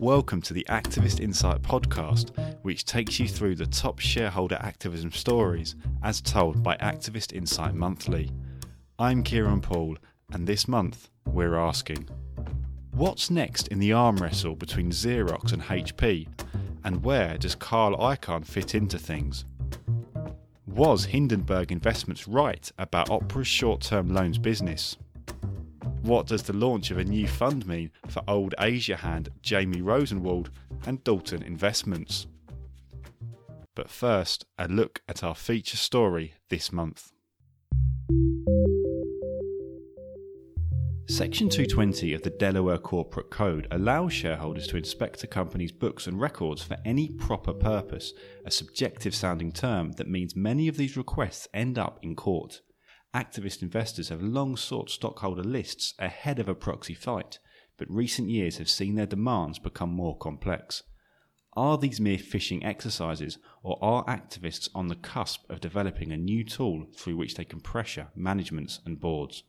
Welcome to the Activist Insight podcast, which takes you through the top shareholder activism stories as told by Activist Insight Monthly. I'm Kieran Poole, and this month we're asking What's next in the arm wrestle between Xerox and HP, and where does Carl Icahn fit into things? Was Hindenburg Investments right about Opera's short term loans business? What does the launch of a new fund mean for old Asia hand Jamie Rosenwald and Dalton Investments? But first, a look at our feature story this month. Section 220 of the Delaware Corporate Code allows shareholders to inspect a company's books and records for any proper purpose, a subjective sounding term that means many of these requests end up in court. Activist investors have long sought stockholder lists ahead of a proxy fight, but recent years have seen their demands become more complex. Are these mere fishing exercises, or are activists on the cusp of developing a new tool through which they can pressure managements and boards?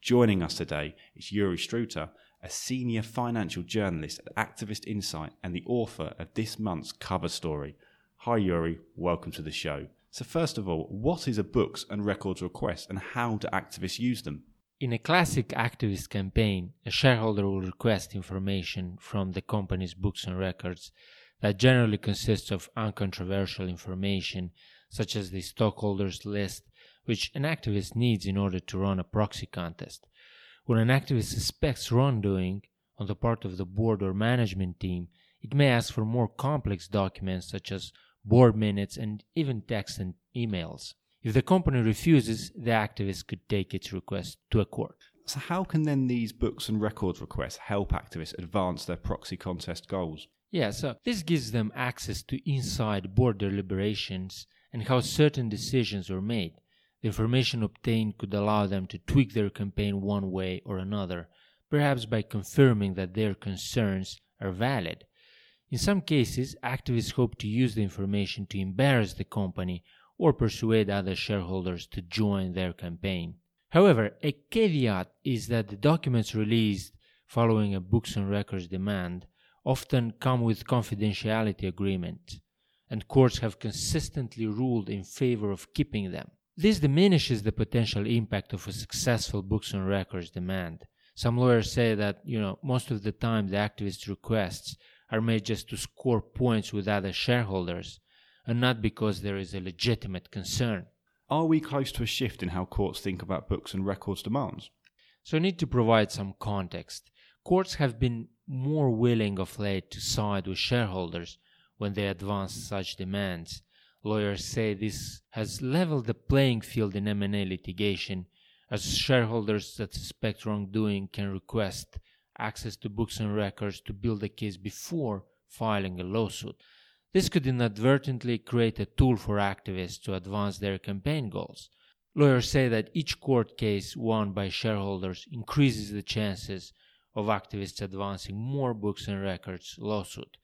Joining us today is Iuri Struta, a senior financial journalist at Activist Insight and the author of this month's cover story. Hi, Iuri. Welcome to the show. So, first of all, what is a books and records request and how do activists use them? In a classic activist campaign, a shareholder will request information from the company's books and records that generally consists of uncontroversial information such as the stockholders list, which an activist needs in order to run a proxy contest. When an activist suspects wrongdoing on the part of the board or management team, it may ask for more complex documents such as board minutes, and even text and emails. If the company refuses, the activist could take its request to a court. So, how can then these books and records requests help activists advance their proxy contest goals? Yeah, so this gives them access to inside board deliberations and how certain decisions were made. The information obtained could allow them to tweak their campaign one way or another, perhaps by confirming that their concerns are valid. In some cases, activists hope to use the information to embarrass the company or persuade other shareholders to join their campaign. However, a caveat is that the documents released following a books and records demand often come with confidentiality agreements, and courts have consistently ruled in favor of keeping them. This diminishes the potential impact of a successful books and records demand. Some lawyers say that, you know, most of the time the activist requests are made just to score points with other shareholders and not because there is a legitimate concern. Are we close to a shift in how courts think about books and records demands? So I need to provide some context. Courts have been more willing of late to side with shareholders when they advance such demands. Lawyers say this has leveled the playing field in M&A litigation as shareholders that suspect wrongdoing can request access to books and records to build a case before filing a lawsuit. This could inadvertently create a tool for activists to advance their campaign goals. Lawyers say that each court case won by shareholders increases the chances of activists advancing more books and records lawsuit.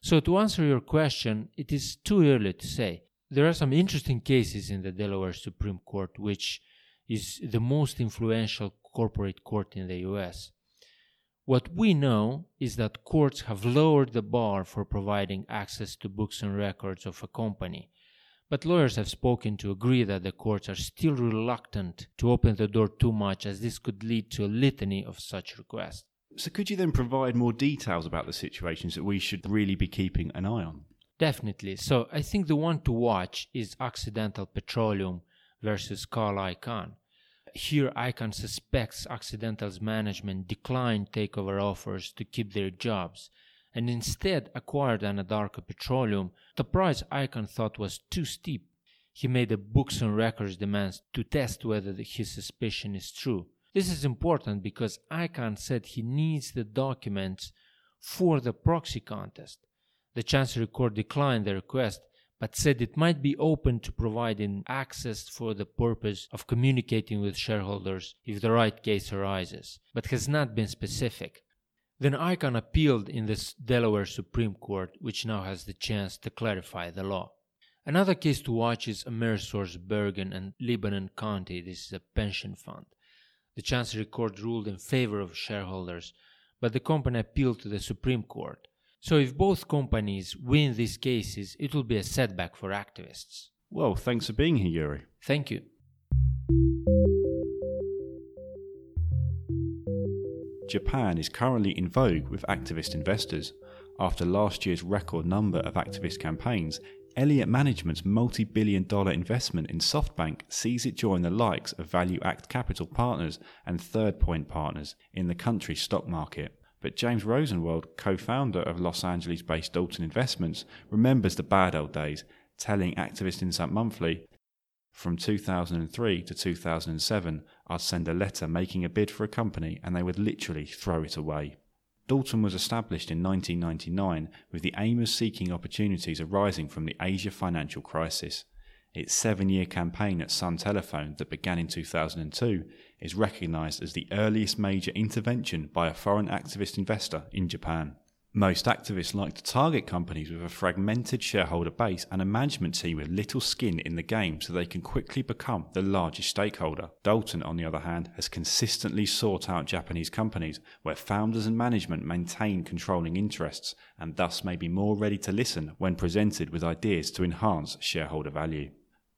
So to answer your question, it is too early to say. There are some interesting cases in the Delaware Supreme Court, which is the most influential corporate court in the US. What we know is that courts have lowered the bar for providing access to books and records of a company. But lawyers have spoken to agree that the courts are still reluctant to open the door too much, as this could lead to a litany of such requests. So, could you then provide more details about the situations that we should really be keeping an eye on? Definitely. So, I think the one to watch is Occidental Petroleum versus Carl Icahn. Here, Icahn suspects Occidental's management declined takeover offers to keep their jobs and instead acquired Anadarko Petroleum, the price Icahn thought was too steep. He made a books and records demands to test whether his suspicion is true. This is important because Icahn said he needs the documents for the proxy contest. The Chancery Court declined the request but said it might be open to providing access for the purpose of communicating with shareholders if the right case arises, but has not been specific. Then Icahn appealed in the Delaware Supreme Court, which now has the chance to clarify the law. Another case to watch is AmerisourceBergen and Lebanon County. This is a pension fund. The Chancery Court ruled in favor of shareholders, but the company appealed to the Supreme Court. So if both companies win these cases, it will be a setback for activists. Well, thanks for being here, Iuri. Thank you. Japan is currently in vogue with activist investors. After last year's record number of activist campaigns, Elliott Management's multi billion dollar investment in SoftBank sees it join the likes of ValueAct Capital Partners and Third Point Partners in the country's stock market. But James Rosenwald, co founder of Los Angeles based Dalton Investments, remembers the bad old days, telling Activist Insight Monthly from 2003 to 2007, I'd send a letter making a bid for a company and they would literally throw it away. Dalton was established in 1999 with the aim of seeking opportunities arising from the Asia financial crisis. Its seven year campaign at Sun Telephone that began in 2002 is recognised as the earliest major intervention by a foreign activist investor in Japan. Most activists like to target companies with a fragmented shareholder base and a management team with little skin in the game so they can quickly become the largest stakeholder. Dalton, on the other hand, has consistently sought out Japanese companies where founders and management maintain controlling interests and thus may be more ready to listen when presented with ideas to enhance shareholder value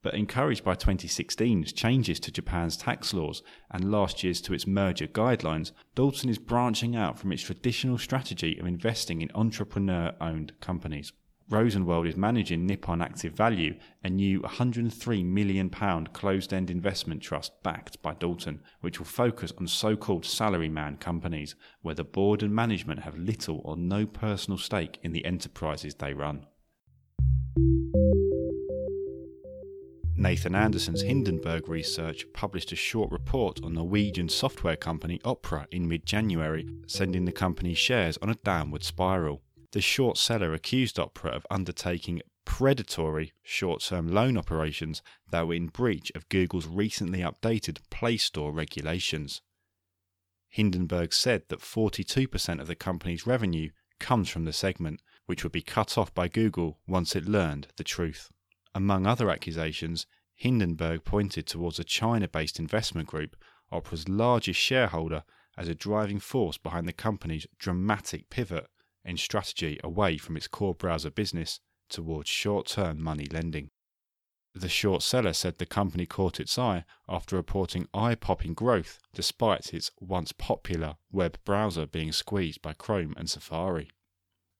but encouraged by 2016's changes to Japan's tax laws and last year's to its merger guidelines, Dalton is branching out from its traditional strategy of investing in entrepreneur owned companies. Rosenwald is managing Nippon Active Value, a new £103 million closed end investment trust backed by Dalton, which will focus on so called salaryman companies, where the board and management have little or no personal stake in the enterprises they run. Nathan Anderson's Hindenburg research published a short report on Norwegian software company Opera in mid January, sending the company's shares on a downward spiral. The short seller accused Opera of undertaking predatory short term loan operations that were in breach of Google's recently updated Play Store regulations. Hindenburg said that 42% of the company's revenue comes from the segment, which would be cut off by Google once it learned the truth. Among other accusations, Hindenburg pointed towards a China based investment group, Opera's largest shareholder, as a driving force behind the company's dramatic pivot in strategy away from its core browser business towards short term money lending. The short seller said the company caught its eye after reporting eye popping growth despite its once popular web browser being squeezed by Chrome and Safari.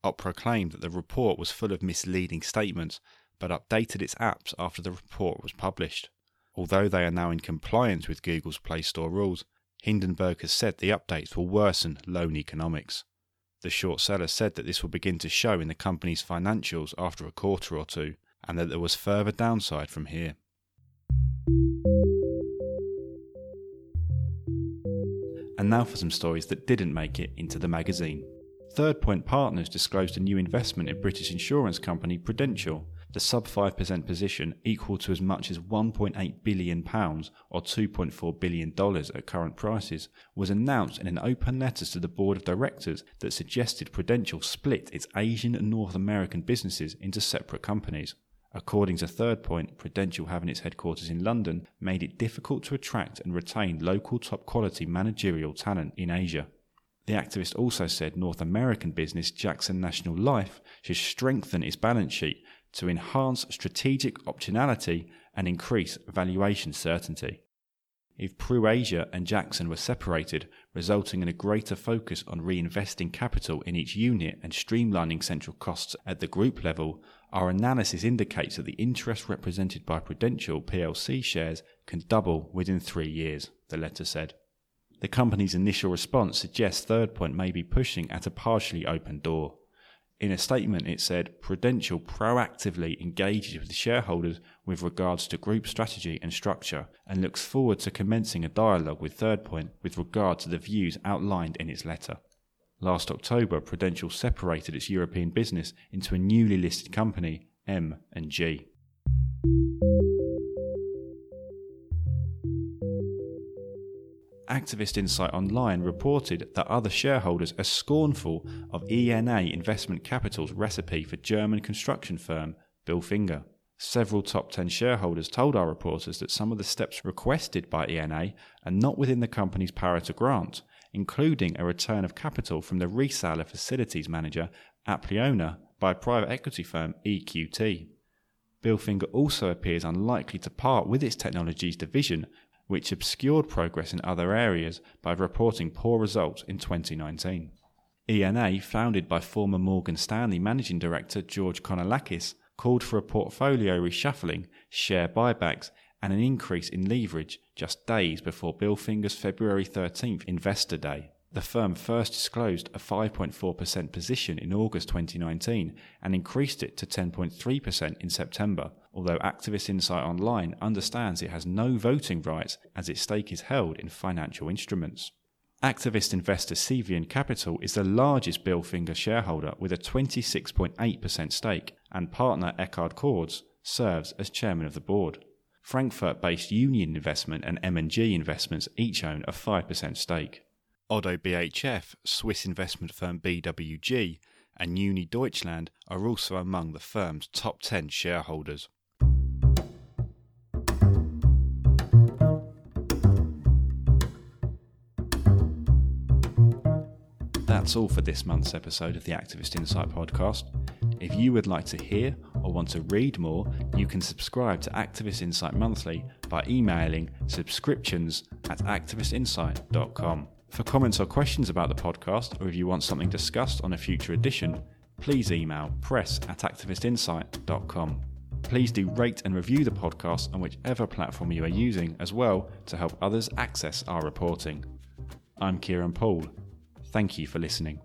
Opera claimed that the report was full of misleading statements but updated its apps after the report was published. Although they are now in compliance with Google's Play Store rules, Hindenburg has said the updates will worsen loan economics. The short seller said that this will begin to show in the company's financials after a quarter or two, and that there was further downside from here. And now for some stories that didn't make it into the magazine. Third Point Partners disclosed a new investment in British insurance company Prudential the sub 5% position, equal to as much as £1.8 billion or $2.4 billion at current prices, was announced in an open letter to the board of directors that suggested Prudential split its Asian and North American businesses into separate companies. According to Third Point, Prudential having its headquarters in London made it difficult to attract and retain local top quality managerial talent in Asia. The activist also said North American business Jackson National Life should strengthen its balance sheet to enhance strategic optionality and increase valuation certainty. If PruAsia and Jackson were separated, resulting in a greater focus on reinvesting capital in each unit and streamlining central costs at the group level, our analysis indicates that the interest represented by Prudential plc shares can double within three years, the letter said. The company's initial response suggests Third Point may be pushing at a partially open door. In a statement, it said Prudential proactively engages with shareholders with regards to group strategy and structure and looks forward to commencing a dialogue with Third Point with regard to the views outlined in its letter. Last October, Prudential separated its European business into a newly listed company, M&G. Activist Insight Online reported that other shareholders are scornful of ENA Investment Capital's recipe for German construction firm Bilfinger. Several top 10 shareholders told our reporters that some of the steps requested by ENA are not within the company's power to grant, including a return of capital from the reseller facilities manager Apleona by private equity firm EQT. Bilfinger also appears unlikely to part with its technologies division, which obscured progress in other areas by reporting poor results in 2019. ENA, founded by former Morgan Stanley managing director George Conalakis, called for a portfolio reshuffling, share buybacks, and an increase in leverage just days before Bilfinger's February 13th investor day. The firm first disclosed a 5.4% position in August 2019 and increased it to 10.3% in September, although Activist Insight Online understands it has no voting rights as its stake is held in financial instruments. Activist investor Cevian Capital is the largest Bilfinger shareholder with a 26.8% stake, and partner Eckhard Cords serves as chairman of the board. Frankfurt-based Union Investment and M&G Investments each own a 5% stake. Oddo BHF, Swiss investment firm BWG, and Uni Deutschland are also among the firm's top 10 shareholders. That's all for this month's episode of the Activist Insight podcast. If you would like to hear or want to read more, you can subscribe to Activist Insight Monthly by emailing subscriptions at activistinsight.com. For comments or questions about the podcast, or if you want something discussed on a future edition, please email press at activistinsight.com. Please do rate and review the podcast on whichever platform you are using as well to help others access our reporting. I'm Kieran Poole. Thank you for listening.